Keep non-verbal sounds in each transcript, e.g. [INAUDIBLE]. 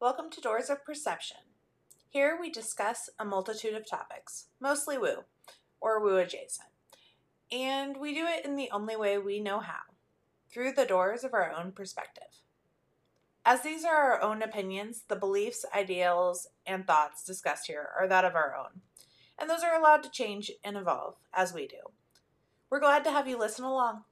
Welcome to Doors of Perception. Here we discuss a multitude of topics, mostly woo, or woo adjacent. And we do it in the only way we know how through the doors of our own perspective. As these are our own opinions, the beliefs, ideals, and thoughts discussed here are that of our own, and those are allowed to change and evolve as we do. We're glad to have you listen along.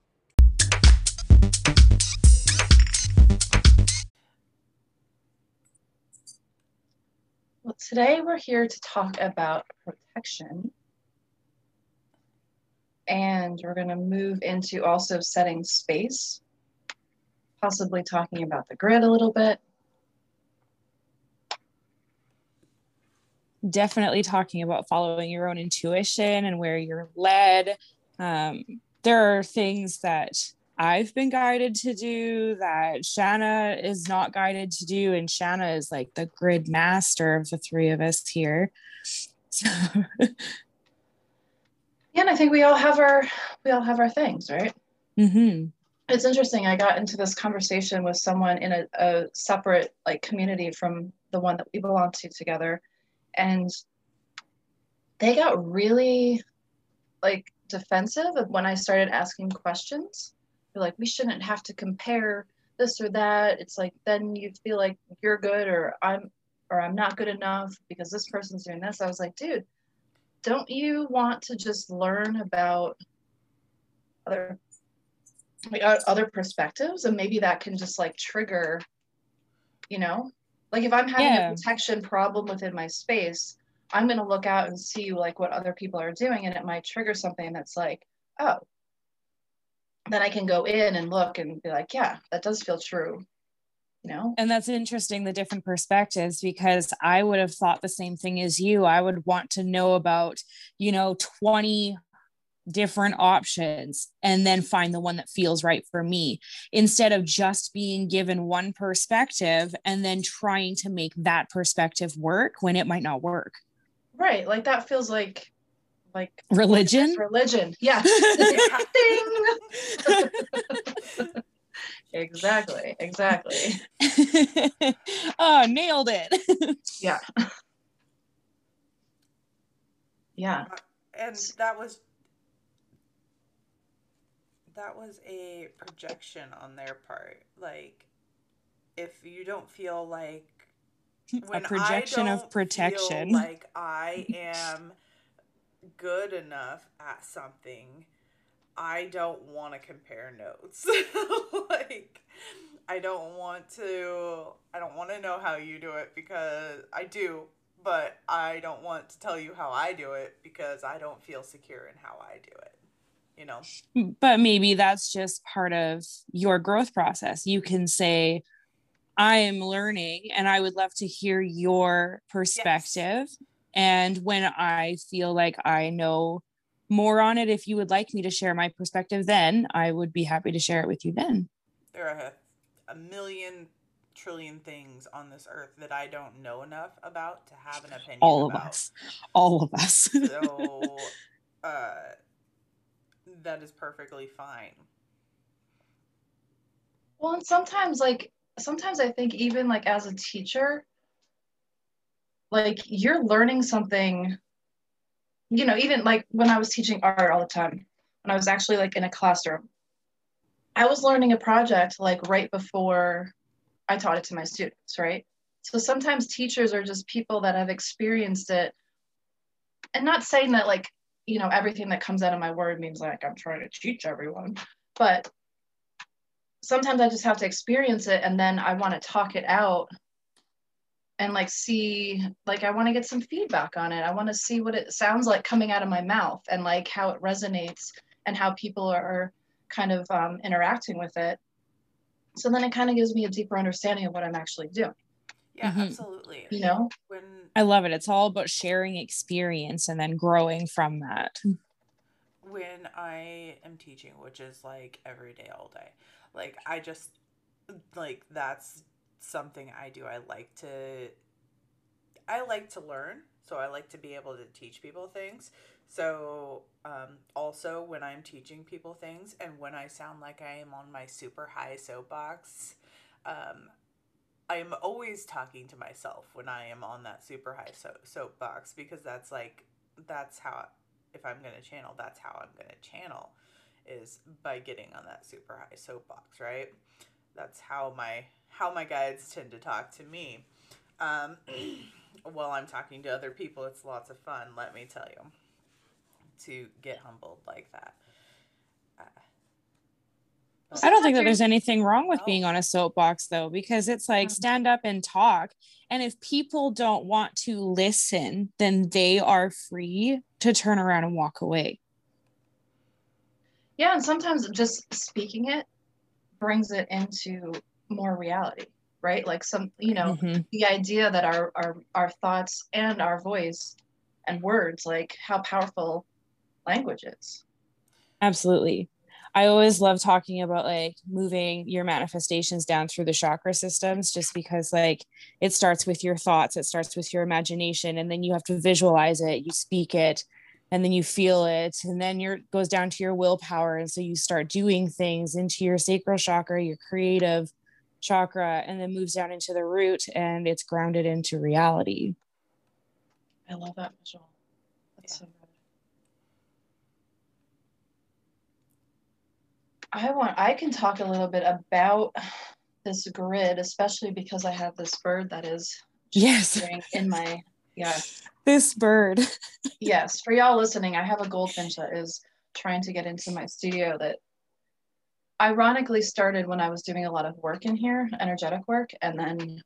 Well, today we're here to talk about protection. And we're going to move into also setting space, possibly talking about the grid a little bit. Definitely talking about following your own intuition and where you're led. Um, there are things that I've been guided to do that Shanna is not guided to do. And Shanna is like the grid master of the three of us here. So [LAUGHS] Yeah, and I think we all have our we all have our things, right? mm-hmm. It's interesting. I got into this conversation with someone in a, a separate like community from the one that we belong to together, and they got really like defensive when I started asking questions. They're like, we shouldn't have to compare this or that. It's like then you feel like you're good or I'm or I'm not good enough because this person's doing this. I was like, dude, don't you want to just learn about other like other perspectives and maybe that can just like trigger you know like if i'm having Yeah. a protection problem within my space i'm going to look out and see like what other people are doing and it might trigger something that's like oh then i can go in and look and be like yeah that does feel true you know And that's interesting, the different perspectives, because I would have thought the same thing as you. I would want to know about, you know, 20 different options and then find the one that feels right for me instead of just being given one perspective and then trying to make that perspective work when it might not work. right like that feels like like Religion? religion yeah [LAUGHS] Ding. [LAUGHS] exactly exactly [LAUGHS] oh, nailed it. yeah yeah uh, And that was that was a projection on their part. Like if you don't feel like when I projection of don't protection. feel like I am good enough at something, I don't want to compare notes. [LAUGHS] like I don't want to I don't want to know how you do it because I do, but I don't want to tell you how I do it because I don't feel secure in how I do it. You know. but maybe that's just part of your growth process. You can say, I am learning and I would love to hear your perspective. And when I feel like I know more on it, if you would like me to share my perspective, then I would be happy to share it with you then. There are a million trillion things on this earth that I don't know enough about to have an opinion All of about. us, all of us. So [LAUGHS] uh that is perfectly fine. well and sometimes like sometimes i think even like as a teacher like you're learning something you know even like when i was teaching art all the time when i was actually like in a classroom i was learning a project like right before i taught it to my students right? So sometimes teachers are just people that have experienced it and not saying that like you know everything that comes out of my word means like i'm trying to teach everyone but sometimes i just have to experience it and then i want to talk it out and like see like i want to get some feedback on it i want to see what it sounds like coming out of my mouth and like how it resonates and how people are kind of um, interacting with it so then it kind of gives me a deeper understanding of what i'm actually doing Yeah, Mhm. absolutely. you know When I love it. It's all about sharing experience and then growing from that. when I am teaching, which is like every day, all day, like I just like that's something I do. I like to I like to learn, so I like to be able to teach people things. So, um, also when I'm teaching people things and when I sound like I am on my super high soapbox, um, I'm always talking to myself when I am on that super high so- soapbox because that's like that's how if I'm going to channel, that's how I'm going to channel is by getting on that super high soapbox, right? That's how my how my guides tend to talk to me. Um, [CLEARS THROAT] while I'm talking to other people, it's lots of fun, let me tell you, to get humbled like that. Uh, I don't think that there's anything wrong with being on a soapbox though, because it's like stand up and talk. And if people don't want to listen, then they are free to turn around and walk away. Yeah, and sometimes just speaking it brings it into more reality, right? Like some, you know, mm-hmm. the idea that our, our our thoughts and our voice and words, like how powerful language is. Absolutely. I always love talking about like moving your manifestations down through the chakra systems just because like it starts with your thoughts, it starts with your imagination, and then you have to visualize it, you speak it, and then you feel it, and then your goes down to your willpower. And so you start doing things into your sacral chakra, your creative chakra, and then moves down into the root and it's grounded into reality. I love that visual. That's yeah. so I want I can talk a little bit about this grid, especially because I have this bird that is yes in my yeah this bird [LAUGHS] yes for y'all listening I have a goldfinch that is trying to get into my studio that ironically started when I was doing a lot of work in here energetic work and then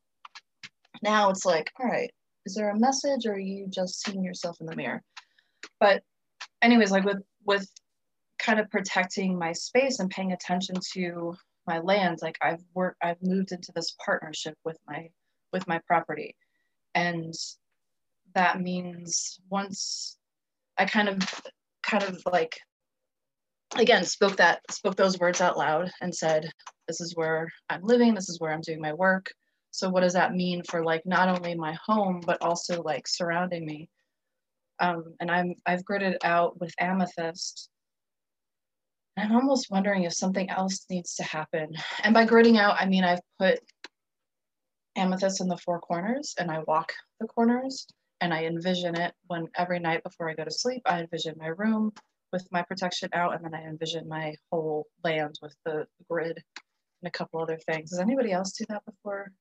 now it's like all right is there a message or are you just seeing yourself in the mirror? But anyways like with with kind of protecting my space and paying attention to my land, like i've worked i've moved into this partnership with my with my property. And that means once i kind of kind of like again spoke that spoke those words out loud and said this is where i'm living. This is where i'm doing my work. So what does that mean for like not only my home but also like surrounding me? Um, and i'm i've gridded out with amethyst. I'm almost wondering if something else needs to happen. And by gridding out, I mean I've put amethyst in the four corners and I walk the corners and I envision it when every night before I go to sleep, I envision my room with my protection out and then I envision my whole land with the grid and a couple other things. Does anybody else do that before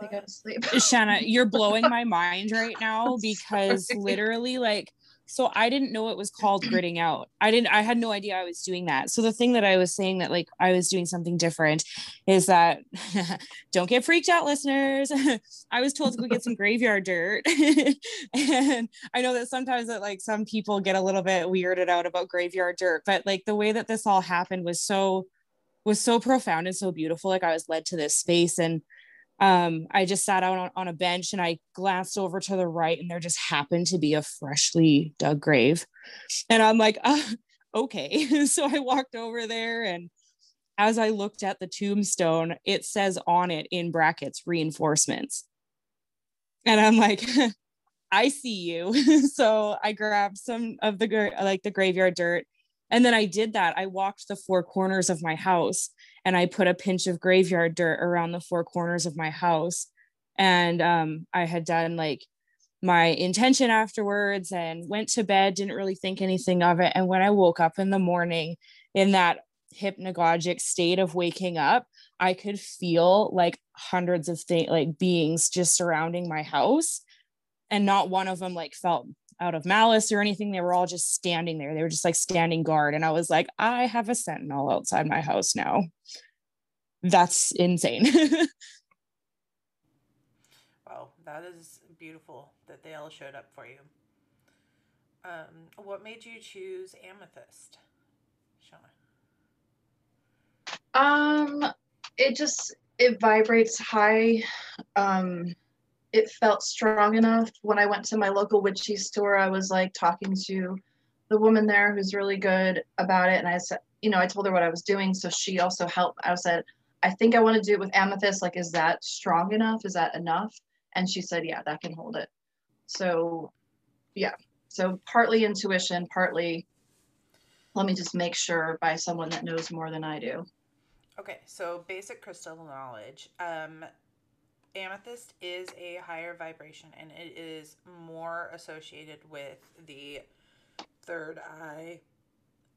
they go to sleep? Shanna, you're blowing [LAUGHS] my mind right now because literally like so i didn't know it was called gridding out. I didn't i had no idea i was doing that. So the thing that i was saying that like i was doing something different is that [LAUGHS] don't get freaked out listeners. [LAUGHS] I was told to go get some graveyard dirt. [LAUGHS] And i know that sometimes that like some people get a little bit weirded out about graveyard dirt but like the way that this all happened was so was so profound and so beautiful. Like i was led to this space and um, I just sat out on, on, a bench and I glanced over to the right and there just happened to be a freshly dug grave. And I'm like, [LAUGHS] uh, okay. [LAUGHS] so I walked over there and as I looked at the tombstone, it says on it in brackets reinforcements. And I'm like, [LAUGHS] I see you. so I grabbed some of the like the graveyard dirt and then I did that. I walked the four corners of my house and I put a pinch of graveyard dirt around the four corners of my house. And um, I had done like my intention afterwards and went to bed, didn't really think anything of it. And when I woke up in the morning in that hypnagogic state of waking up, I could feel like hundreds of things, like beings just surrounding my house. And not one of them like felt out of malice or anything. They were all just standing there. They were just like standing guard. And I was like, I have a sentinel outside my house now. That's insane. [LAUGHS] wow, that is beautiful that they all showed up for you. Um, what made you choose amethyst, Shauna? Um, it just it vibrates high. Um, it felt strong enough. When I went to my local witchy store, I was like talking to the woman there who's really good about it. And I said, you know, I told her what I was doing. So she also helped. I said, I think I want to do it with amethyst. Like, is that strong enough? Is that enough? And she said, yeah, that can hold it. So, yeah. So partly intuition, partly let me just make sure by someone that knows more than I do. Okay, so basic crystal knowledge. Um, amethyst is a higher vibration and it is more associated with the third eye,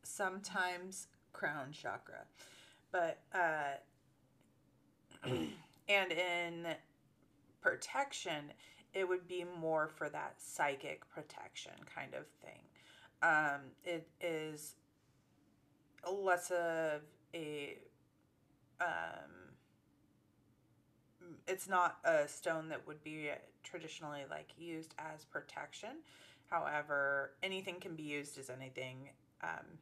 sometimes crown chakra. But, uh, [CLEARS THROAT] and in protection, it would be more for that psychic protection kind of thing. Um, it is less of a um, it's not a stone that would be traditionally like used as protection. However, anything can be used as anything. Um,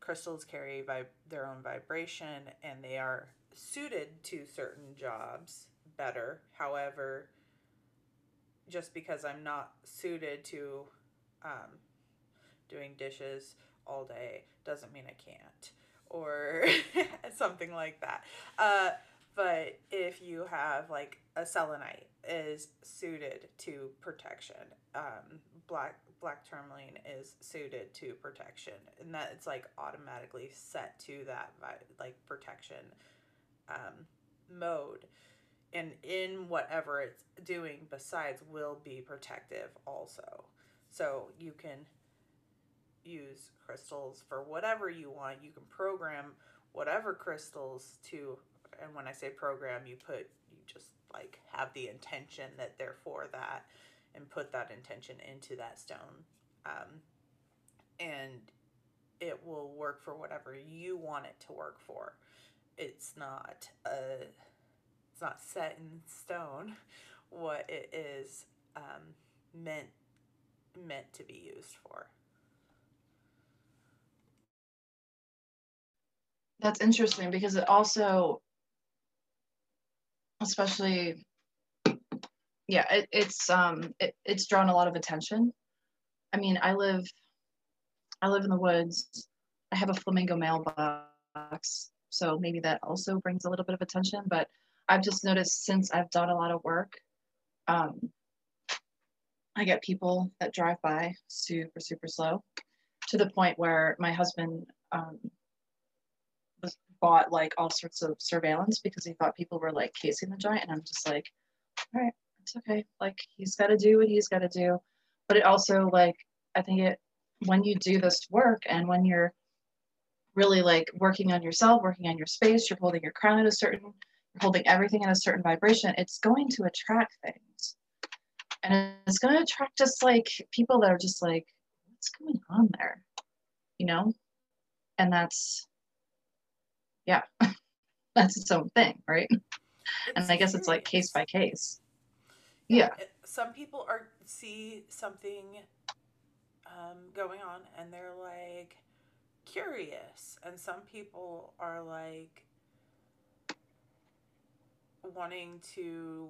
crystals carry vib- their own vibration and they are suited to certain jobs better. However, just because I'm not suited to um, doing dishes all day doesn't mean I can't, or [LAUGHS] something like that. Uh, but if you have like a selenite is suited to protection, um, black black tourmaline is suited to protection, and that it's like automatically set to that like protection um, mode and in whatever it's doing besides will be protective also. So you can use crystals for whatever you want. You can program whatever crystals to and when I say program, you put you just like have the intention that they're for that and put that intention into that stone. Um, and it will work for whatever you want it to work for. It's not a it's not set in stone what it is um, meant meant to be used for. That's interesting because it also, especially, yeah, it, it's um it, it's drawn a lot of attention. I mean, I live, I live in the woods. I have a flamingo mailbox, so maybe that also brings a little bit of attention. But I've just noticed since I've done a lot of work, um, I get people that drive by super, super slow to the point where my husband um, bought like all sorts of surveillance because he thought people were like casing the joint. And I'm just like, all right, it's okay. Like he's got to do what he's got to do. But it also like, I think it, when you do this work and when you're really like working on yourself, working on your space, you're holding your crown at a certain you're holding everything in a certain vibration, it's going to attract things. And it's going to attract just like people that are just like, what's going on there? You know? And that's, yeah, [LAUGHS] that's its own thing, right? It's and I guess it's like case by case. Yeah. yeah. Some people are see something um, going on and they're like curious, and some people are like wanting to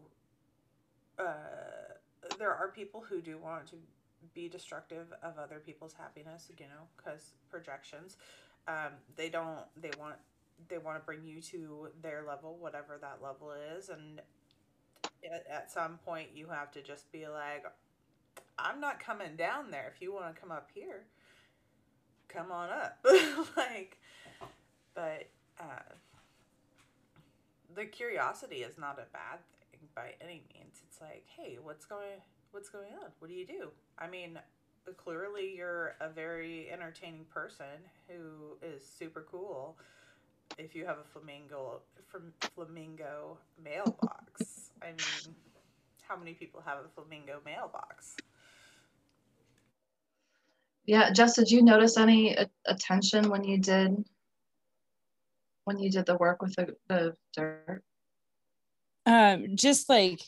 uh, there are people who do want to be destructive of other people's happiness you know because projections um, they don't they want they want to bring you to their level whatever that level is and at, at some point you have to just be like i'm not coming down there if you want to come up here come on up [LAUGHS] like but uh, the curiosity is not a bad thing by any means. It's like, hey, what's going what's going on? What do you do? I mean, clearly you're a very entertaining person who is super cool. If you have a flamingo from flamingo mailbox, I mean, how many people have a flamingo mailbox? Yeah, Jess, did you notice any attention when you did when you did the work with the, the dirt? Um, just like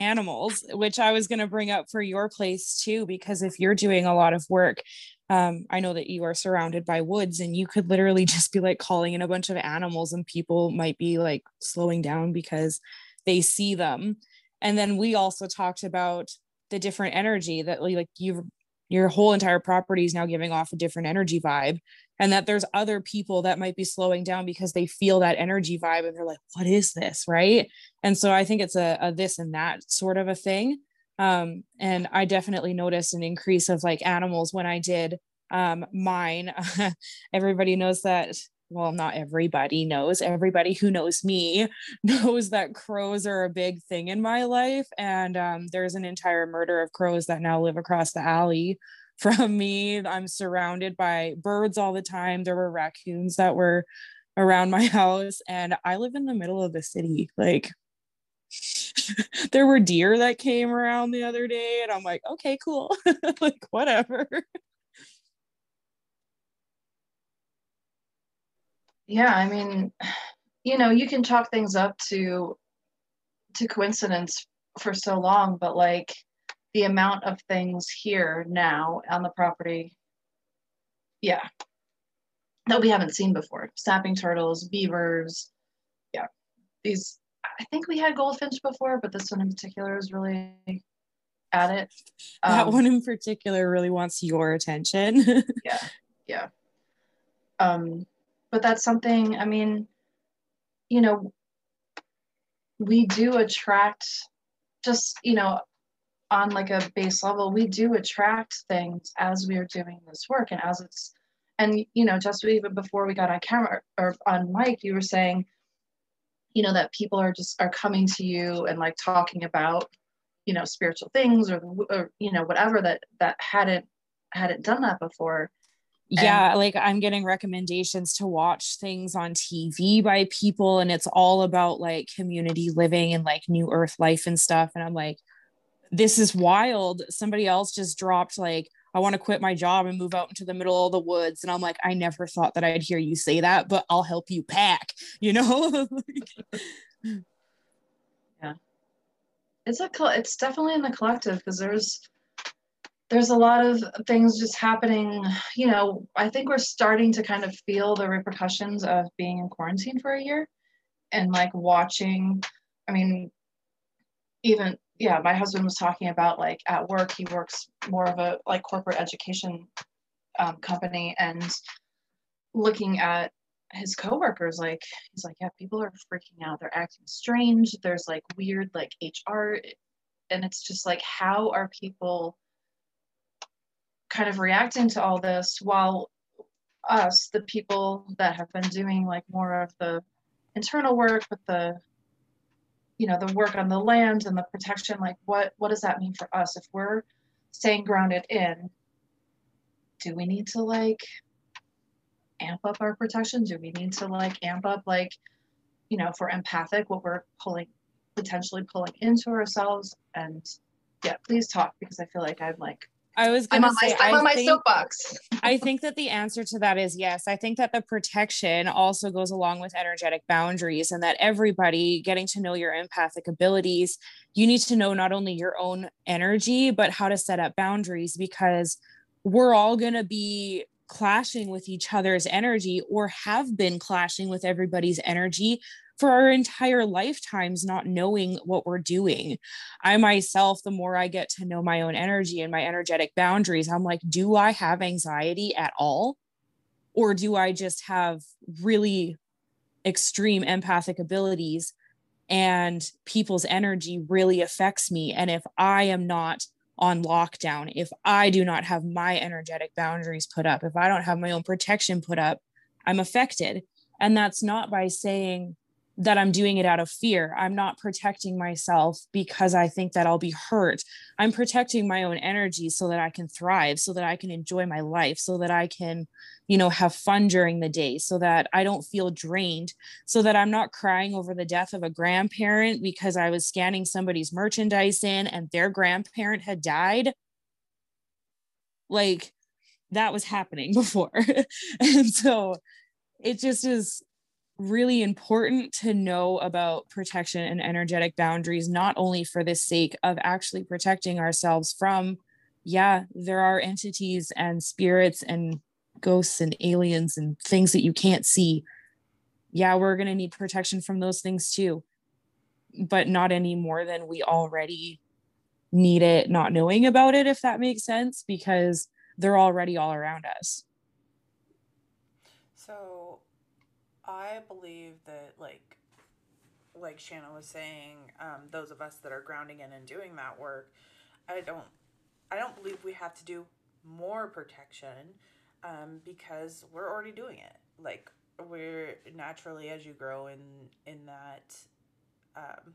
animals, which I was going to bring up for your place too, because if you're doing a lot of work, um, I know that you are surrounded by woods and you could literally [LAUGHS] just be like calling in a bunch of animals and people might be like slowing down because they see them. And then we also talked about the different energy that like you your whole entire property is now giving off a different energy vibe. And that there's other people that might be slowing down because they feel that energy vibe and they're like what is this? Right? And so i think it's a, a this and that sort of a thing. Um, and i definitely noticed an increase of like animals when i did um, mine. [LAUGHS] Everybody knows that well, not everybody knows, everybody who knows me [LAUGHS] knows that crows are a big thing in my life. And um, there's an entire murder of crows that now live across the alley [LAUGHS] from me. I'm surrounded by birds all the time. There were raccoons that were around my [LAUGHS] house, and I live in the middle of the city. Like, there were deer that came around the other day, and I'm like, okay, cool. like, whatever. Yeah i mean you know you can chalk things up to to coincidence for so long but like the amount of things here now on the property yeah that we haven't seen before. Snapping turtles beavers yeah these i think we had goldfinch before but this one in particular is really at it. Um, that one in particular really wants your attention. [LAUGHS] Yeah yeah. Um but that's something i mean you know we do attract just you know on like a base level we do attract things as we are doing this work and as it's and you know just even before we got on camera or on mic you were saying you know that people are just are coming to you and like talking about you know spiritual things or, or you know whatever that that hadn't hadn't done that before yeah and- like i'm getting recommendations to watch things on tv by people and it's all about like community living and like new earth life and stuff and i'm like this is wild. Somebody else just dropped like i want to quit my job and move out into the middle of the woods. And i'm like i never thought that i'd hear you say that but i'll help you pack [LAUGHS] you know? [LAUGHS] Yeah. It's a it's definitely in the collective because there's there's a lot of things just happening. You know, I think we're starting to kind of feel the repercussions of being in quarantine for a year and like watching. I mean, even, yeah, my husband was talking about like at work, he works more of a like corporate education um, company and looking at his coworkers like he's like yeah people are freaking out they're acting strange there's like weird like hr and it's just like how are people kind of reacting to all this while us, the people that have been doing like more of the internal work with the you know the work on the land and the protection like what what does that mean for us? If we're staying grounded in do we need to like amp up our protection? Do we need to like amp up like you know if we're empathic what we're pulling potentially pulling into ourselves? And yeah please talk because i feel like i'm like I was going to say, my, I'm I on my soapbox. I think that the answer to that is yes. I think that the protection also goes along with energetic boundaries, and that everybody getting to know your empathic abilities, you need to know not only your own energy, but how to set up boundaries because we're all going to be clashing with each other's energy or have been clashing with everybody's energy for our entire lifetimes not knowing what we're doing. I myself, the more I get to know my own energy and my energetic boundaries, I'm like, do I have anxiety at all? Or do I just have really extreme empathic abilities and people's energy really affects me? And if I am not on lockdown, if I do not have my energetic boundaries put up, if I don't have my own protection put up, I'm affected. And that's not by saying, that I'm doing it out of fear. I'm not protecting myself because I think that I'll be hurt. I'm protecting my own energy so that I can thrive, so that I can enjoy my life, so that I can, you know, have fun during the day, so that I don't feel drained, so that I'm not crying over the death of a grandparent because I was scanning somebody's merchandise in and their grandparent had died. Like that was happening [LAUGHS] before. and so it just is really important to know about protection and energetic boundaries, not only for the sake of actually protecting ourselves from, yeah, there are entities and spirits and ghosts and aliens and things that you can't see. Yeah, we're going to need protection from those things too, but not any more than we already need it, not knowing about it, if that makes sense, because they're already all around us. So I believe that like like Shanna was saying, um, those of us that are grounding in and doing that work, I don't I don't believe we have to do more protection um, because we're already doing it. Like we're naturally as you grow in in that um,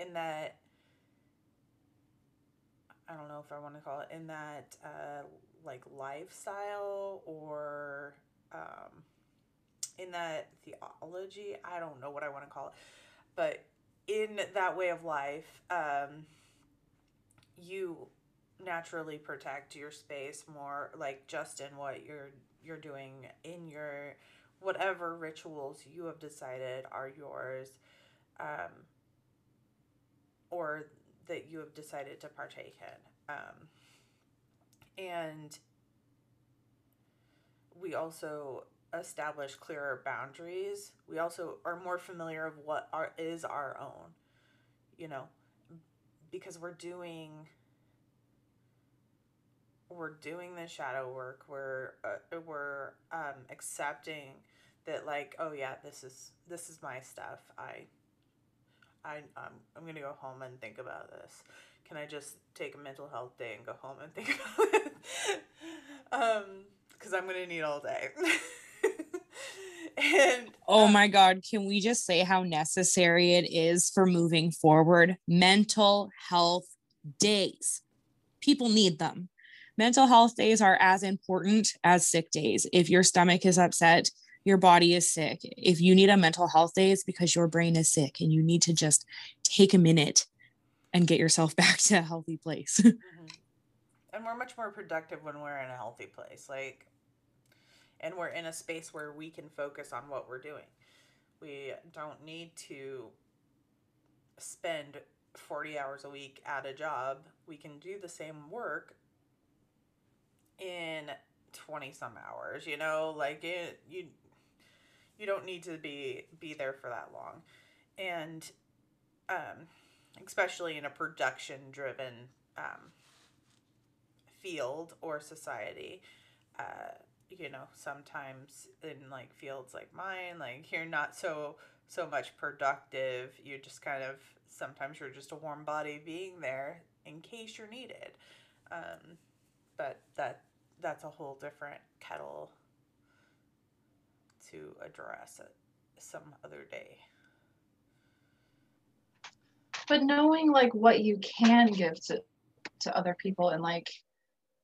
in that I don't know if I want to call it in that uh, like lifestyle or um, in that theology. I don't know what I want to call it, but in that way of life, um, you naturally protect your space more, like just in what you're you're doing in your whatever rituals you have decided are yours, um, or that you have decided to partake in. Um, and we also establish clearer boundaries. We also are more familiar of what our, is our own, you know, because we're doing we're doing the shadow work. We're uh, we're um, accepting that like oh yeah this is this is my stuff. I I um, I'm gonna go home and think about this. Can I just take a mental health day and go home and think [LAUGHS] about it? um, because I'm gonna need all day. [LAUGHS] [LAUGHS] and oh um, my god, can we just say how necessary it is for moving forward? Mental health days. People need them. Mental health days are as important as sick days. If your stomach is upset, your body is sick. If you need a mental health day, it's because your brain is sick and you need to just take a minute and get yourself [LAUGHS] back to a healthy place. mm-hmm. And we're much more productive when we're in a healthy place. Like, and we're in a space where we can focus on what we're doing. We don't need to spend 40 hours a week at a job. We can do the same work in 20 some hours, you know, like it you you don't need to be be there for that long and um, especially in a production driven um, field or society uh, you know sometimes in like fields like mine like you're not so so much productive you just kind of sometimes you're just a warm body being there in case you're needed um, but that that's a whole different kettle to address it some other day. But knowing like what you can give to to other people and like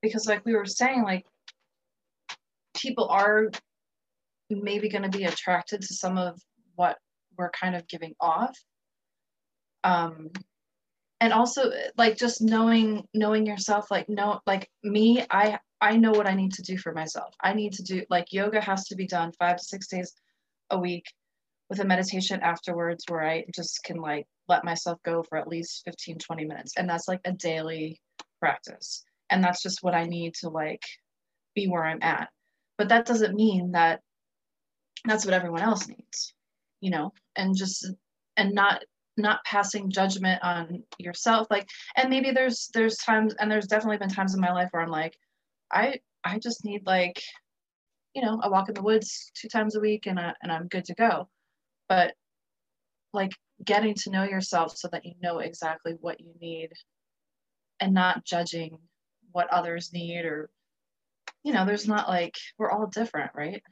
because like we were saying like people are maybe going to be attracted to some of what we're kind of giving off um and also like just knowing knowing yourself like no like me i I know what I need to do for myself. I need to do like yoga has to be done five to six days a week with a meditation afterwards where I just can like let myself go for at least 15, 20 minutes. And that's like a daily practice. And that's just what I need to like be where I'm at. But that doesn't mean that that's what everyone else needs, you know, and just and not not passing judgment on yourself like and maybe there's there's times and there's definitely been times in my life where i'm like I I just need like, you know, a walk in the woods two times a week and I, and I'm good to go. But like getting to know yourself so that you know exactly what you need and not judging what others need or you know, there's not like we're all different, right?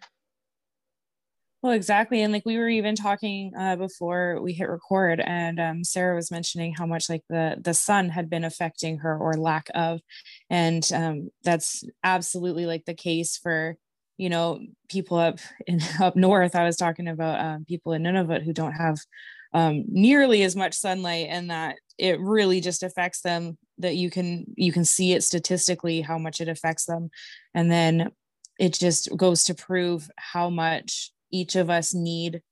Well, exactly. And like we were even talking uh, before we hit record, and um, Sarah was mentioning how much like the the sun had been affecting her or lack of, and um, that's absolutely like the case for you know people up in [LAUGHS] up north. I was talking about um, people in Nunavut who don't have um, nearly as much sunlight, and that it really just affects them. That you can you can see it statistically how much it affects them, and then it just goes to prove how much each of us need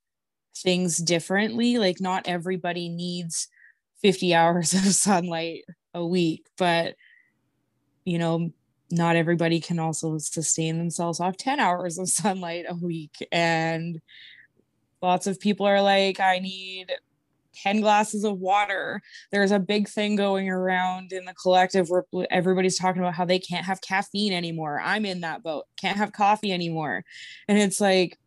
things differently. Like, not everybody needs 50 hours [LAUGHS] of sunlight a week, but you know, not everybody can also sustain themselves off 10 hours of [LAUGHS] sunlight a week. And lots of people are like, I need 10 glasses of water. There's a big thing going around in the collective where everybody's talking about how they can't have caffeine anymore. I'm in that boat, can't have coffee anymore. And it's like,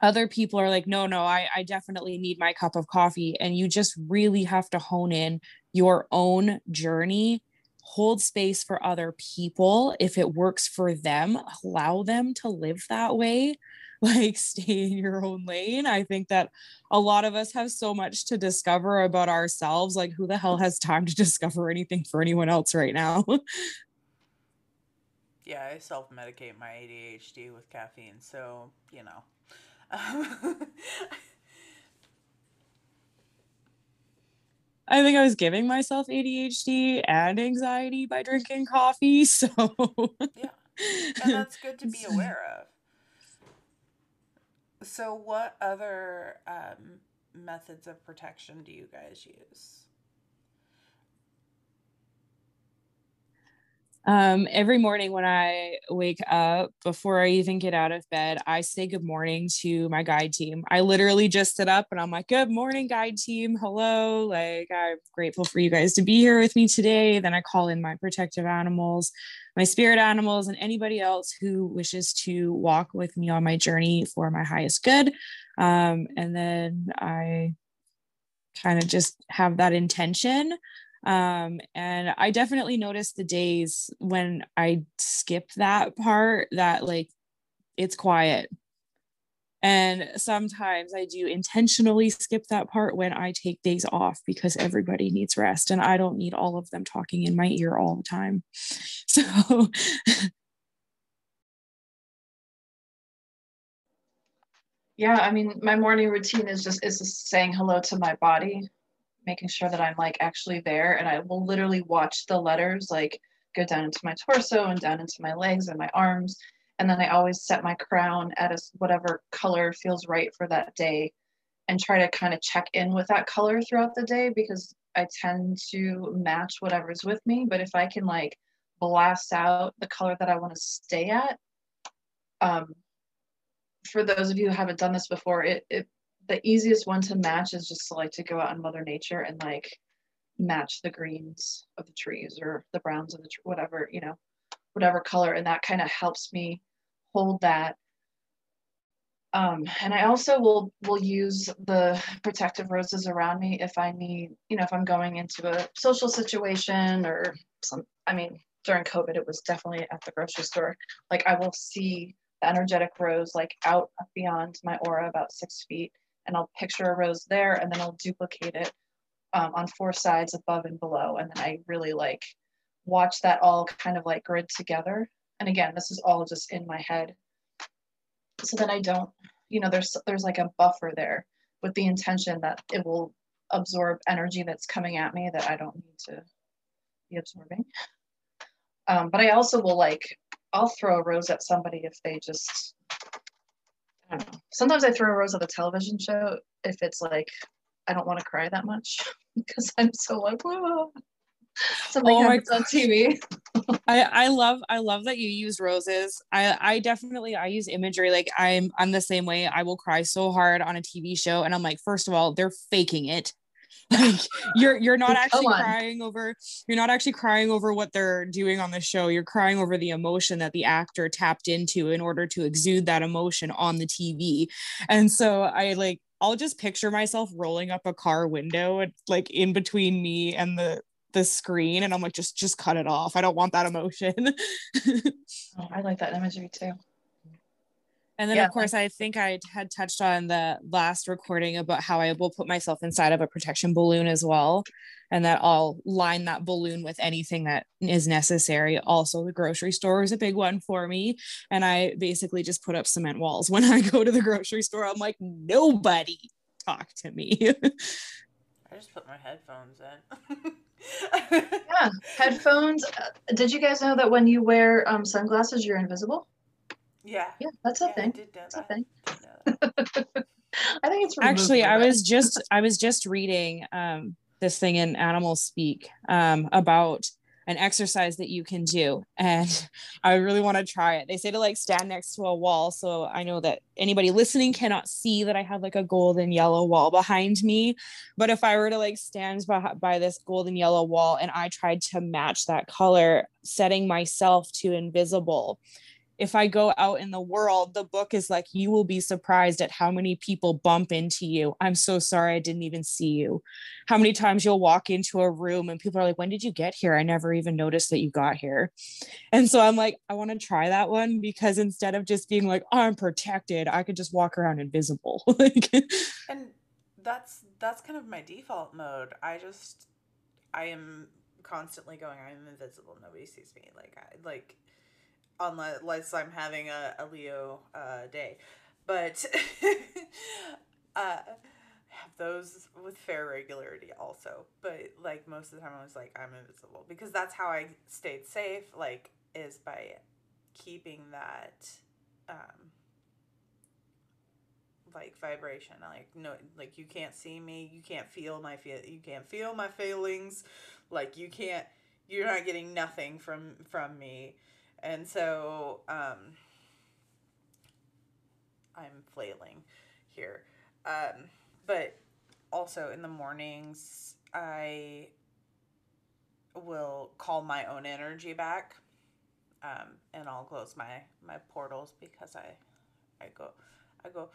other people are like no no I, I definitely need my cup of coffee and you just really have to hone in your own journey hold space for other people if it works for them allow them to live that way [LAUGHS] like stay in your own lane. I think that a lot of us have so much to discover about ourselves. Like, who the hell has time to [LAUGHS] discover anything for anyone else right now? [LAUGHS] yeah, I self medicate my ADHD with caffeine. So, you know. I think I was giving myself ADHD and anxiety by drinking coffee. So, yeah. And that's good to be aware of. So, what other um, methods of protection do you guys use? Um, every morning when I wake up, before I even get out of bed, I say good morning to my guide team. I literally just sit up and I'm like, Good morning, guide team. Hello. Like, I'm grateful for you guys to be here with me today. Then I call in my protective animals, my spirit animals, and anybody else who wishes to walk with me on my journey for my highest good. Um, and then I kind of just have that intention um and i definitely noticed the days when i skip that part that like it's quiet. And sometimes i do intentionally skip that part when i take days off because everybody needs rest and i don't need all of them talking in my ear all the time. [LAUGHS] So [LAUGHS] yeah i mean my morning routine is just is just saying hello to my body making sure that I'm like actually there and I will literally watch the letters like go down into my torso and down into my legs and my arms and then I always set my crown at a whatever color feels right for that day and try to kind of check in with that color throughout the day because I tend to match whatever's with me but if I can like blast out the color that I want to stay at um for those of you who haven't done this before it, it the easiest one to match is just to like to go out in mother nature and like match the greens of the trees or the browns of the tree, whatever you know whatever color and that kind of helps me hold that um, and I also will will use the protective roses around me if I need, you know, if I'm going into a social situation or some. I mean, during COVID, it was definitely at the grocery store. Like I will see the energetic rose like out beyond my aura about six feet, and I'll picture a rose there and then I'll duplicate it um, on four sides above and below. And then I really like watch that all kind of like grid together. And again, this is all just in my head. So that I don't, you know, there's there's like a buffer there with the intention that it will absorb energy that's coming at me that I don't need to be absorbing. Um, but I also will like, I'll throw a rose at somebody if they just I don't know. Sometimes I throw a rose at a television show if it's like I don't want to cry that much [LAUGHS] because I'm so like, whoa. Something oh happens on TV. I, I love I love that you use roses. I I definitely I use imagery. Like I'm I'm the same way. I will cry so hard on a TV show, and I'm like, first of all, they're faking it. [LAUGHS] like you're you're not actually crying over you're not actually crying over what they're doing on the show. You're crying over the emotion that the actor tapped into in order to exude that emotion on the tv and so i like i'll just picture myself rolling up a car window and like in between me and the the screen and i'm like just just cut it off. I don't want that emotion. [LAUGHS] Oh, i like that imagery too and then, yeah. of course, I think I had touched on the last recording about how I will put myself inside of a protection balloon as well. And that I'll line that balloon with anything that is necessary. Also, the grocery store is a big one for me. And I basically just put up cement walls [LAUGHS] when I go to the grocery store. I'm like, nobody talk to me. I just put my headphones in. yeah, [LAUGHS] headphones. Uh, did you guys know that when you wear um, sunglasses, you're invisible? Yeah. Yeah, that's a yeah, thing. That's a thing. [LAUGHS] I think it's actually I was just I was just reading um this thing in Animal Speak um about an exercise that you can do and [LAUGHS] I really want to try it. They say to like stand next to a wall so I know that anybody listening cannot see that I have like a golden yellow wall behind me but if I were to like stand by, by this golden yellow wall and I tried to match that color setting myself to invisible if I go out in the world, the book is like, you will be surprised at how many people bump into you. I'm so sorry I didn't even see you. How many times you'll walk into a room and people are like, when did you get here? I never even noticed that you got here. And so I'm like, I want to try that one because instead of just being like, I'm protected, I could just walk around invisible. [LAUGHS] and that's that's kind of my default mode. I just I am constantly going, I'm invisible. Nobody sees me. Like I like unless I'm having a, a Leo uh, day. But [LAUGHS] uh, have those with fair regularity also. But like most of the time, I was like, I'm invisible because that's how I stayed safe. Like is by keeping that. Um, like vibration like no like you can't see me you can't feel my feel you can't feel my feelings like you can't you're not getting nothing from from me and so um, I'm flailing here. Um, but also in the mornings, I will call my own energy back. Um, and I'll close my, my portals because I, I go, I go,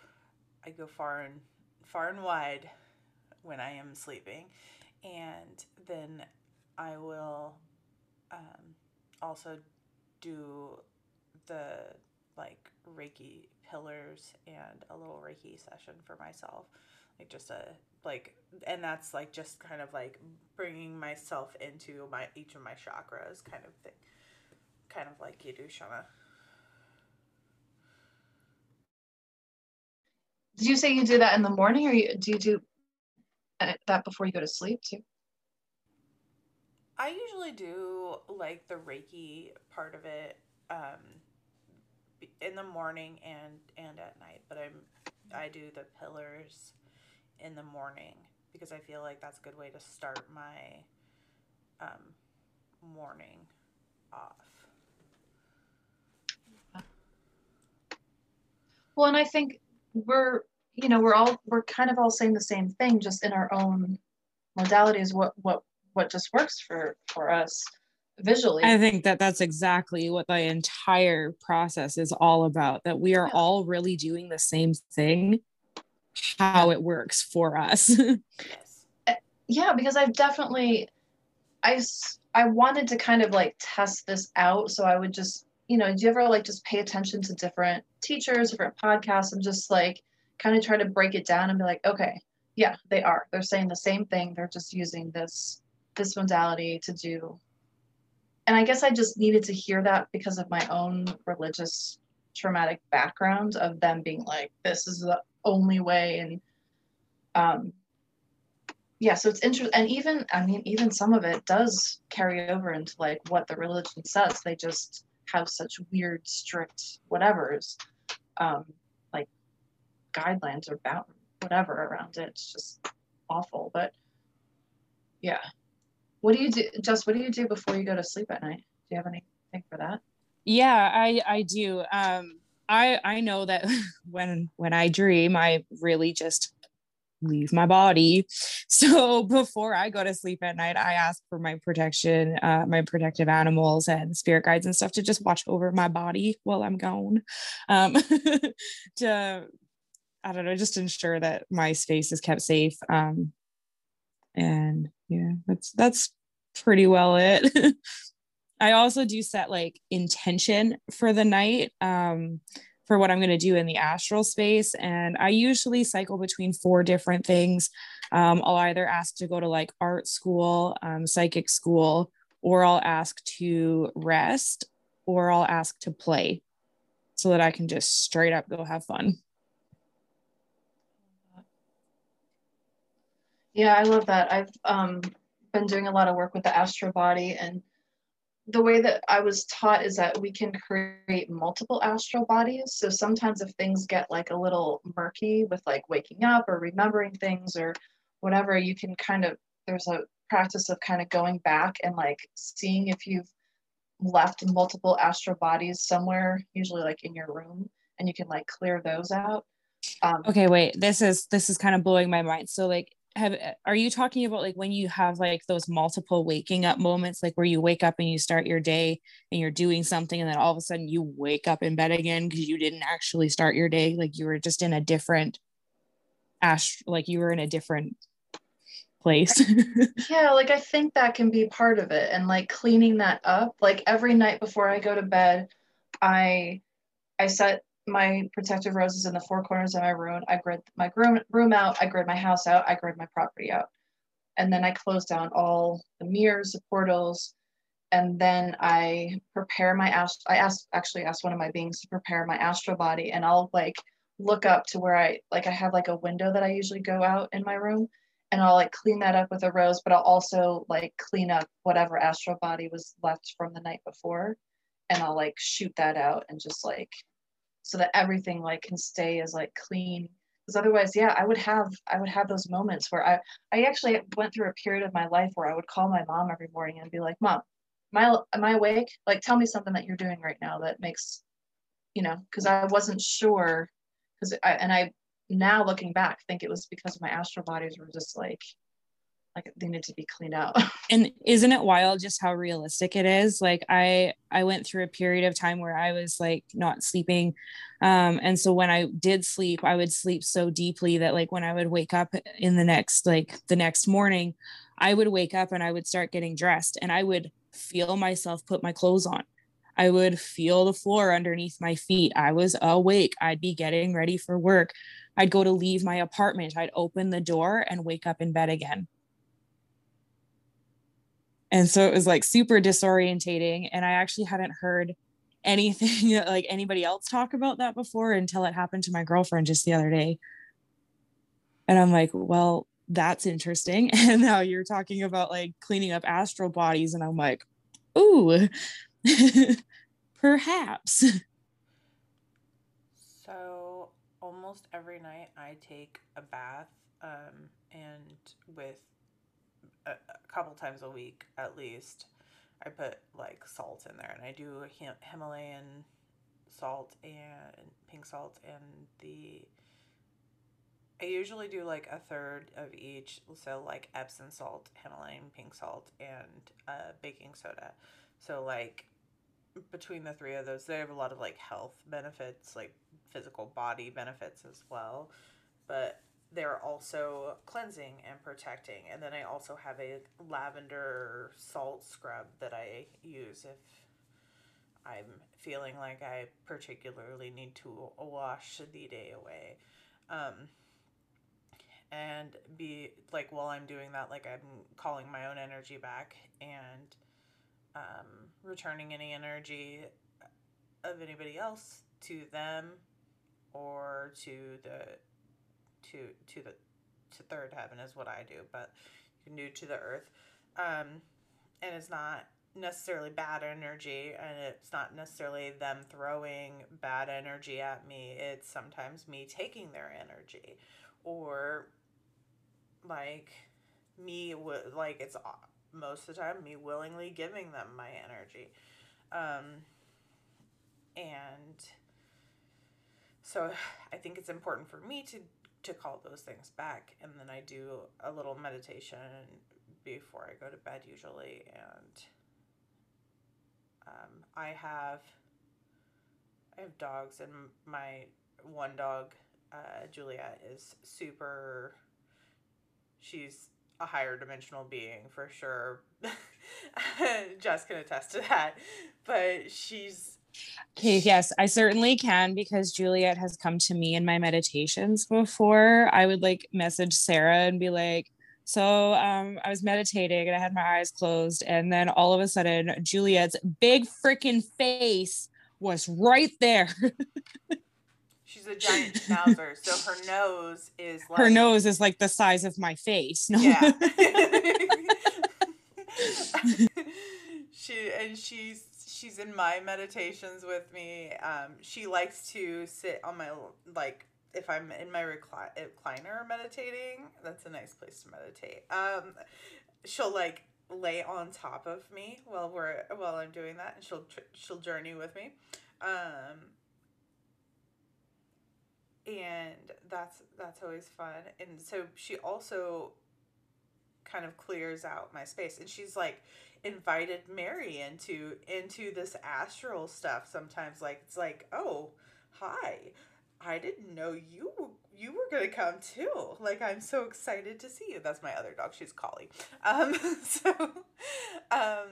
I go far and far and wide when I am sleeping. And then I will um, also do the like Reiki pillars and a little Reiki session for myself. Like just a like and that's like just kind of like bringing myself into my each of my chakras kind of thing. Kind of like you do, Shauna. Did you say you do that in the morning or you, do you do uh, that before you go to sleep too? I usually do like the Reiki part of it um, in the morning and and at night, but I'm I do the pillars in the morning because I feel like that's a good way to start my um, morning off. Well, and I think we're you know we're all we're kind of all saying the same thing, just in our own modalities. What what what just works for for us visually. I think that that's exactly what the entire process is all about that we are yeah. all really doing the same thing how it works for us. [LAUGHS] Yeah because i've definitely i i wanted to kind of like test this out so i would just you know do you ever like just pay attention to different teachers different podcasts and just like kind of try to break it down and be like okay yeah they are. They're saying the same thing. They're just using this this modality to do. And i guess i just needed to hear that because of my own religious traumatic background of them being like this is the only way and um yeah so it's interesting and even i mean even some of it does carry over into like what the religion says. They just have such weird strict whatevers um like guidelines or bound whatever around it. It's just awful but yeah what do you do, Jess What do you do before you go to sleep at night? Do you have anything for that? Yeah, I I do. Um, I I know that [LAUGHS] when when I dream, I really just leave my body. [LAUGHS] So before I go to sleep at night, I ask for my protection, uh, my protective animals and spirit guides and stuff to just watch over my body while I'm gone. Um, [LAUGHS] to I don't know, just ensure that my space is kept safe. Um, and yeah that's that's pretty well it. [LAUGHS] I also do set like intention for the night um for what i'm going to do in the astral space and i usually cycle between four different things. Um, i'll either ask to go to like art school um, psychic school or i'll ask to rest or i'll ask to play so that i can just straight up go have fun Yeah, I love that. I've um, been doing a lot of work with the astral body, and the way that I was taught is that we can create multiple astral bodies. So sometimes if things get like a little murky with like waking up or remembering things or whatever, you can kind of there's a practice of kind of going back and like seeing if you've left multiple astral bodies somewhere, usually like in your room, and you can like clear those out. Um, okay, wait. This is this is kind of blowing my mind. So like have eh, are you talking about like when you have like those multiple waking up moments like where you wake up and you start your day and you're doing something and then all of a sudden you wake up in bed again because you didn't actually start your day? Like you were just in a different ash like you were in a different place. [LAUGHS] Yeah like i think that can be part of it and like cleaning that up. Like every night before i go to bed i i set my protective roses in the four corners of my room. I grid my room, room out, I grid my house out, I grid my property out. And then I close down all the mirrors, the portals, and then I prepare my ast- I asked actually asked one of my beings to prepare my astral body. And I'll like look up to where I like I have like a window that I usually go out in my room. And I'll like clean that up with a rose, but I'll also like clean up whatever astral body was left from the night before. And I'll like shoot that out and just like so that everything like can stay as like clean. Because otherwise yeah i would have i would have those moments where i i actually went through a period of my life where i would call my mom every morning and be like mom am i am i awake? Like tell me something that you're doing right now that makes you know because i wasn't sure. Because i and i now looking back think it was because my astral bodies were just like like they need to be cleaned out [LAUGHS] and isn't it wild just how realistic it is like i i went through a period of time where i was like not sleeping um and so when i did sleep i would sleep so deeply that like when i would wake up in the next like the next morning i would wake up and i would start getting dressed and i would feel myself put my clothes on I would feel the floor underneath my feet. I was awake. I'd be getting ready for work. I'd go to leave my apartment. I'd open the door and wake up in bed again and so it was like super disorientating and i actually hadn't heard anything [LAUGHS] like anybody else talk about that before until it happened to my girlfriend just the other day. And i'm like well that's interesting. [LAUGHS] And now you're talking about like cleaning up astral bodies and i'm like ooh [LAUGHS] perhaps. So almost every night i take a bath um, and with a, couple times a week at least. I put like salt in there, and I do Himalayan salt and pink salt, and the. I usually do like a third of each, so like Epsom salt, Himalayan pink salt, and uh, baking soda. So like between the three of those, they have a lot of like health benefits, like physical body benefits as well. But they're also cleansing and protecting. And then I also have a lavender salt scrub that I use if I'm feeling like I particularly need to wash the day away. Um, and be like, while I'm doing that, like I'm calling my own energy back and um, returning any energy of anybody else to them or to the to to the to third heaven is what I do, but you can do to the earth. Um, and it's not necessarily bad energy and it's not necessarily them throwing bad energy at me. It's sometimes me taking their energy or like me like it's most of the time me willingly giving them my energy. Um, and so I think it's important for me to to call those things back. And then I do a little meditation before I go to bed usually. And um, I have I have dogs, and my one dog, uh, Juliet, is super. She's a higher dimensional being for sure. [LAUGHS] Jess can attest to that, but she's Okay, yes, I certainly can because Juliet has come to me in my meditations before. I would like message Sarah and be like, so um, I was meditating and I had my eyes closed, and then all of a sudden, Juliet's big freaking face was right there. [LAUGHS] She's a giant schnauzer, so her nose is [LAUGHS] like her nose is like the size of my face. No. Yeah. [LAUGHS] she and she's she's in my meditations with me. Um, she likes to sit on my like if I'm in my recliner meditating. That's a nice place to meditate. Um, she'll like lay on top of me while we're while I'm doing that, and she'll she'll journey with me. Um, and that's that's always fun. And so she also kind of clears out my space. And she's like invited Mary into into this astral stuff sometimes like it's like, "Oh, hi. I didn't know you you were gonna come too. Like I'm so excited to see you. That's my other dog. She's Collie. Um, [LAUGHS] so, um,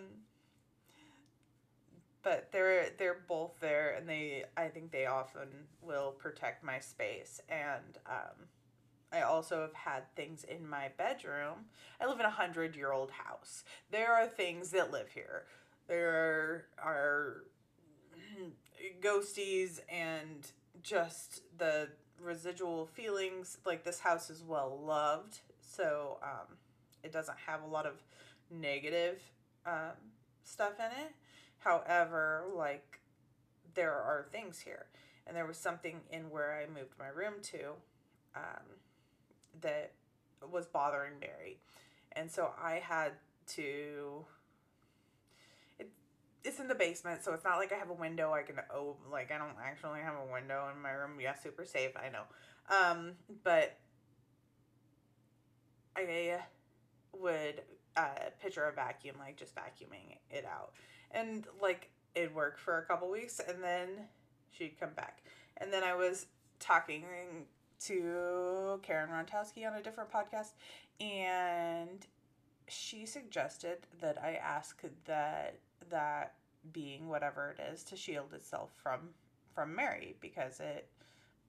but they're they're both there, and they I think they often will protect my space. And um, I also have had things in my bedroom. I live in a hundred year old house. There are things that live here. There are [CLEARS THROAT] ghosties and just the residual feelings. Like this house is well loved, so um, it doesn't have a lot of negative um, stuff in it. However, like there are things here, and there was something in where I moved my room to um, that was bothering Mary, and so I had to it's in the basement, so it's not like I have a window I can oh like I don't actually have a window in my room. Yeah, super safe, I know. Um, but I would uh, picture a vacuum, like just vacuuming it out, and like it worked for a couple weeks, and then she'd come back, and then I was talking to Karen Rontowski on a different podcast, and she suggested that I ask that that being whatever it is to shield itself from from Mary because it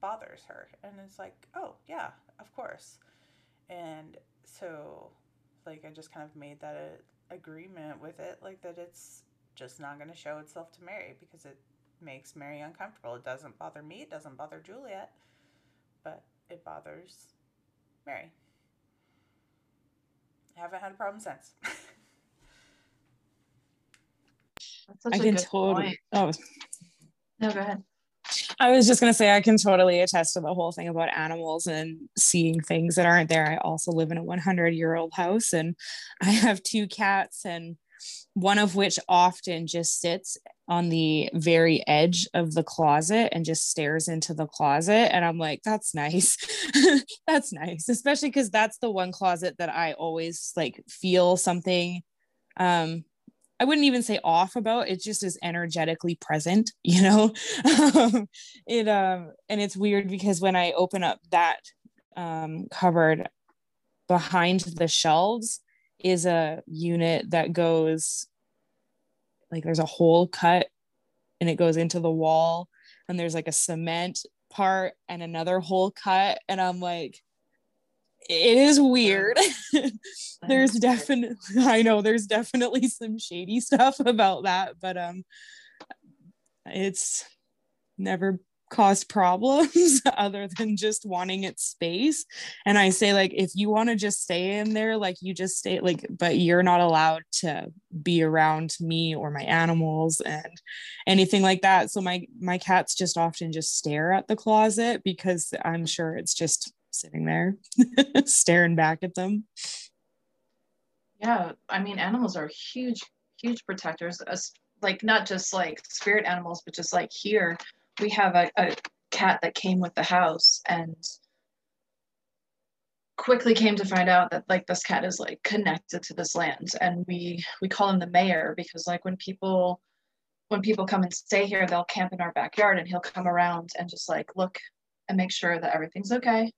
bothers her. And it's like oh yeah of course. And so like I just kind of made that a, agreement with it like that it's just not going to show itself to Mary because it makes Mary uncomfortable. It doesn't bother me. It doesn't bother Juliet but it bothers Mary I haven't had a problem since [LAUGHS] I can totally. Oh, no, go ahead. I was just gonna say I can totally attest to the whole thing about animals and seeing things that aren't there. I also live in a 100 year old house, and I have two cats, and one of which often just sits on the very edge of the closet and just stares into the closet and i'm like that's nice [LAUGHS] that's nice especially because that's the one closet that i always like feel something um I wouldn't even say off about it just is energetically present, [LAUGHS] you know. it um and it's weird because when I open up that um cupboard behind the shelves is a unit that goes like there's a hole cut and it goes into the wall and there's like a cement part and another hole cut. And I'm like it is weird. [LAUGHS] there's definitely I know there's definitely some shady [LAUGHS] stuff about that, but um it's never caused problems [LAUGHS] other than just wanting its space. And I say like if you want to just stay in there, like you just stay like but you're not allowed to be around me or my animals and anything like that. So my my cats just often just stare at the closet because I'm sure it's just sitting there [LAUGHS] staring back at them. Yeah, I mean, animals are huge, huge protectors. Like not just like spirit animals, but just like here, we have a, a cat that came with the house and quickly came to find out that like this cat is like connected to this land and we we call him the mayor because like when people when people come and stay here they'll camp in our backyard and he'll come around and just like look and make sure that everything's okay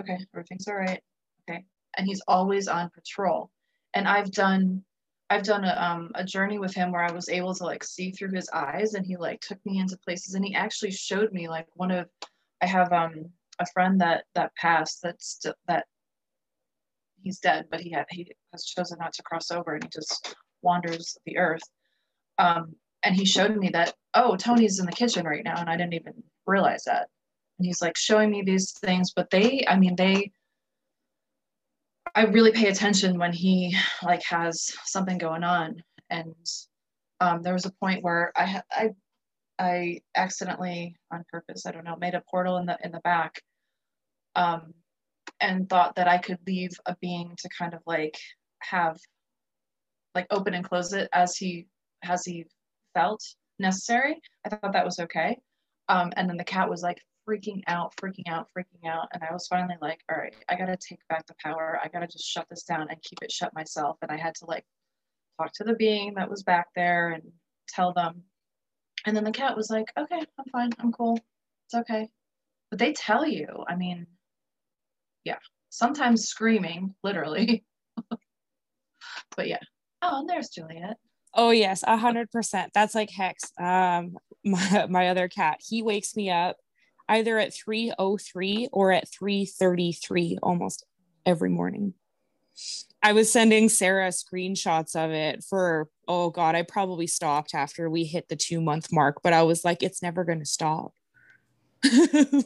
okay, everything's all right. Okay. And he's always on patrol. And I've done I've done a, um, a journey with him where I was able to like see through his eyes and he like took me into places and he actually showed me like one of I have um a friend that that passed that's that he's dead but he had he has chosen not to cross over and he just wanders the earth. Um and he showed me that oh Tony's in the kitchen right now and I didn't even realize that. And he's like showing me these things but they i mean they i really pay attention when he like has something going on. And um, there was a point where i i i accidentally on purpose i don't know made a portal in the in the back um, and thought that i could leave a being to kind of like have like open and close it as he as he felt necessary. I thought that was okay. Um, and then the cat was like freaking out, freaking out, freaking out. And I was finally like, all right, I gotta take back the power. I gotta just shut this down and keep it shut myself. And I had to like talk to the being that was back there and tell them. And then the cat was like, okay, I'm fine, I'm cool, it's okay. But they tell you, I mean, yeah, sometimes screaming, literally. [LAUGHS] but yeah. Oh, and there's Juliet. Oh yes, a hundred percent. That's like Hex. Um, [LAUGHS] my my other cat. He wakes me up either at three oh three or at three thirty three almost every morning. I was sending Sarah screenshots of it for oh god, I probably stopped after we hit the two month mark, but I was like, it's never gonna stop. [LAUGHS] this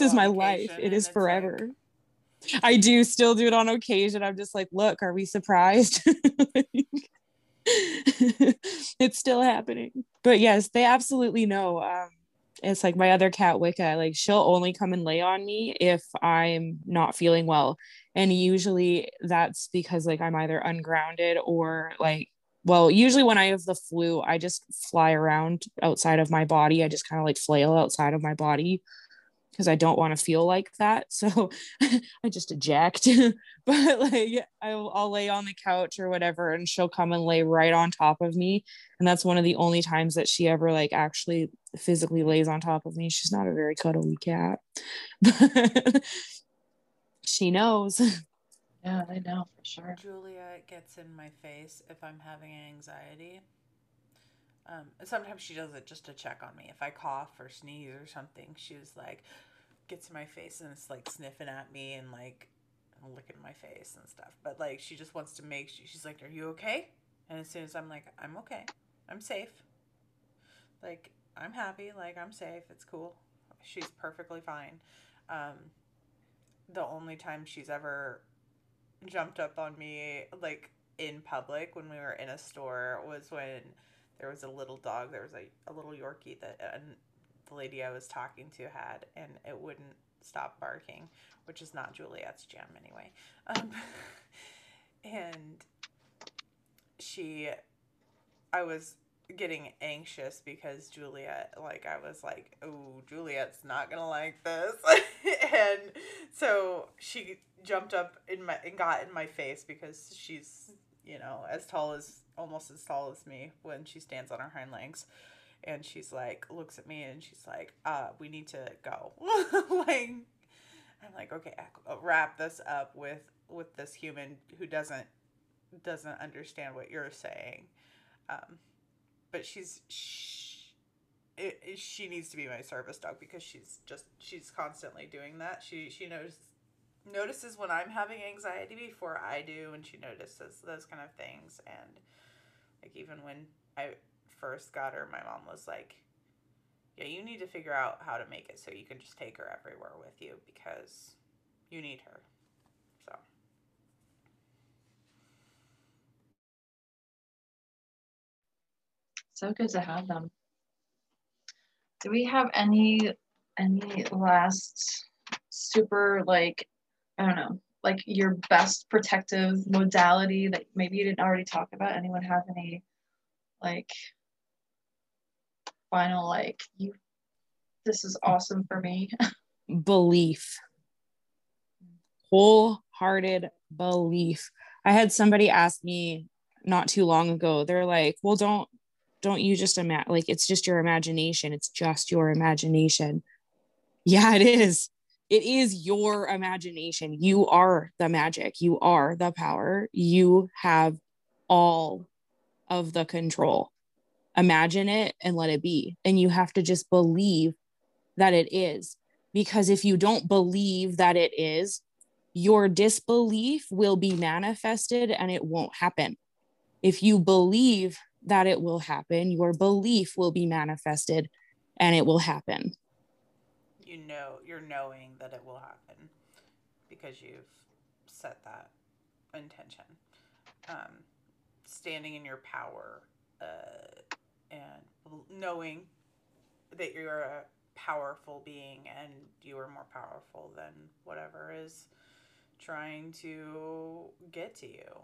is my life. It is forever. Like- I do still do it on occasion. I'm just like, look, are we surprised? [LAUGHS] it's still happening. But yes, they absolutely know. Um, it's like my other cat, Wicca, like she'll only come and lay on me if I'm not feeling well. And usually that's because like I'm either ungrounded or like, well, usually when I have the flu, I just fly around outside of my body. I just kind of like flail outside of my body because I don't want to feel like that. [LAUGHS] So [LAUGHS] I just eject. [LAUGHS] but like I'll, I'll, lay on the couch or whatever, and she'll come and lay right on top of me. And that's one of the only times that she ever like actually physically lays on top of me. She's not a very cuddly cat, but she knows. Yeah, I know for sure. Juliet gets in my face if I'm having anxiety. Um, sometimes she does it just to check on me. If I cough or sneeze or something, she's like, gets in my face and it's like sniffing at me and like looking at my face and stuff. But like she just wants to make she's like, Are you okay? And as soon as I'm like, I'm okay. I'm safe. Like, I'm happy, like I'm safe, it's cool. She's perfectly fine. Um, the only time she's ever jumped up on me like in public when we were in a store was when there was a little dog there was a, a little yorkie that and the lady I was talking to had, and it wouldn't stop barking, which is not Juliet's jam anyway. Um, [LAUGHS] and she, I was getting anxious because Juliet, like, I was like, oh, Juliet's not gonna like this. [LAUGHS] and so she jumped up in my and got in my face because she's, you know, as tall as almost as tall as me when she stands on her hind legs and she's like looks at me and she's like uh we need to go. [LAUGHS] Like i'm like okay I'll wrap this up with with this human who doesn't doesn't understand what you're saying. Um but she's she, it, it, she needs to be my service dog because she's just she's constantly doing that. She she knows notices when i'm having anxiety before i do and she notices those kind of things. And like even when i first got her, my mom was like, yeah, you need to figure out how to make it so you can just take her everywhere with you because you need her. So. So good to have them. Do we have any any last super like I don't know, like your best protective modality that maybe you didn't already talk about? Anyone have any like final like you this is awesome for me. [LAUGHS] Belief. Wholehearted belief. I had somebody ask me not too long ago they're like well don't don't you just imagine like it's just your imagination. It's just your imagination. Yeah it is. It is your imagination. You are the magic. You are the power. You have all of the control imagine it and let it be. And you have to just believe that it is. Because if you don't believe that it is, your disbelief will be manifested and it won't happen. If you believe that it will happen, your belief will be manifested and it will happen. You know, you're knowing that it will happen because you've set that intention. Um, standing in your power uh, and knowing that you're a powerful being and you are more powerful than whatever is trying to get to you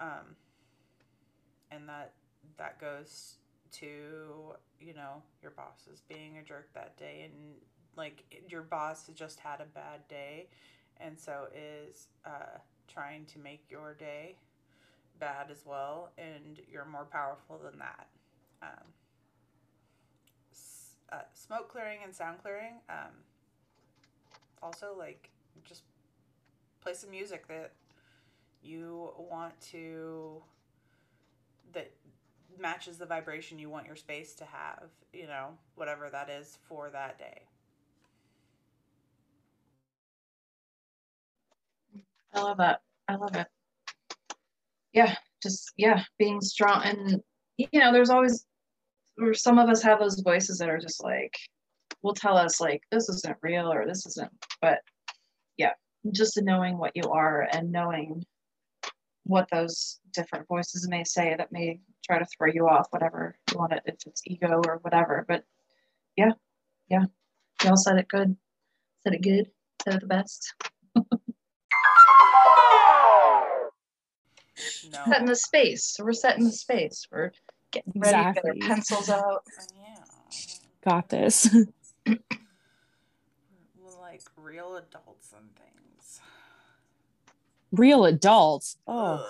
um, and that that goes to, you know, your boss is being a jerk that day and like your boss has just had a bad day and so is uh, trying to make your day bad as well and you're more powerful than that. Um, uh, smoke clearing and sound clearing. Um, also, like, just play some music that you want to that matches the vibration you want your space to have you know whatever that is for that day I love that. I love it. Yeah, just yeah, being strong and you know, there's always or some of us have those voices that are just like will tell us like this isn't real or this isn't but yeah, just knowing what you are and knowing what those different voices may say that may try to throw you off, whatever you want it, if it's ego or whatever. But yeah, yeah. Y'all said it good. Said it good. Said it the best. no setting the space. So we're setting the space. We're getting ready to get Exactly. pencils out. yeah Got this. like real adults and things Real adults. Oh, Ugh.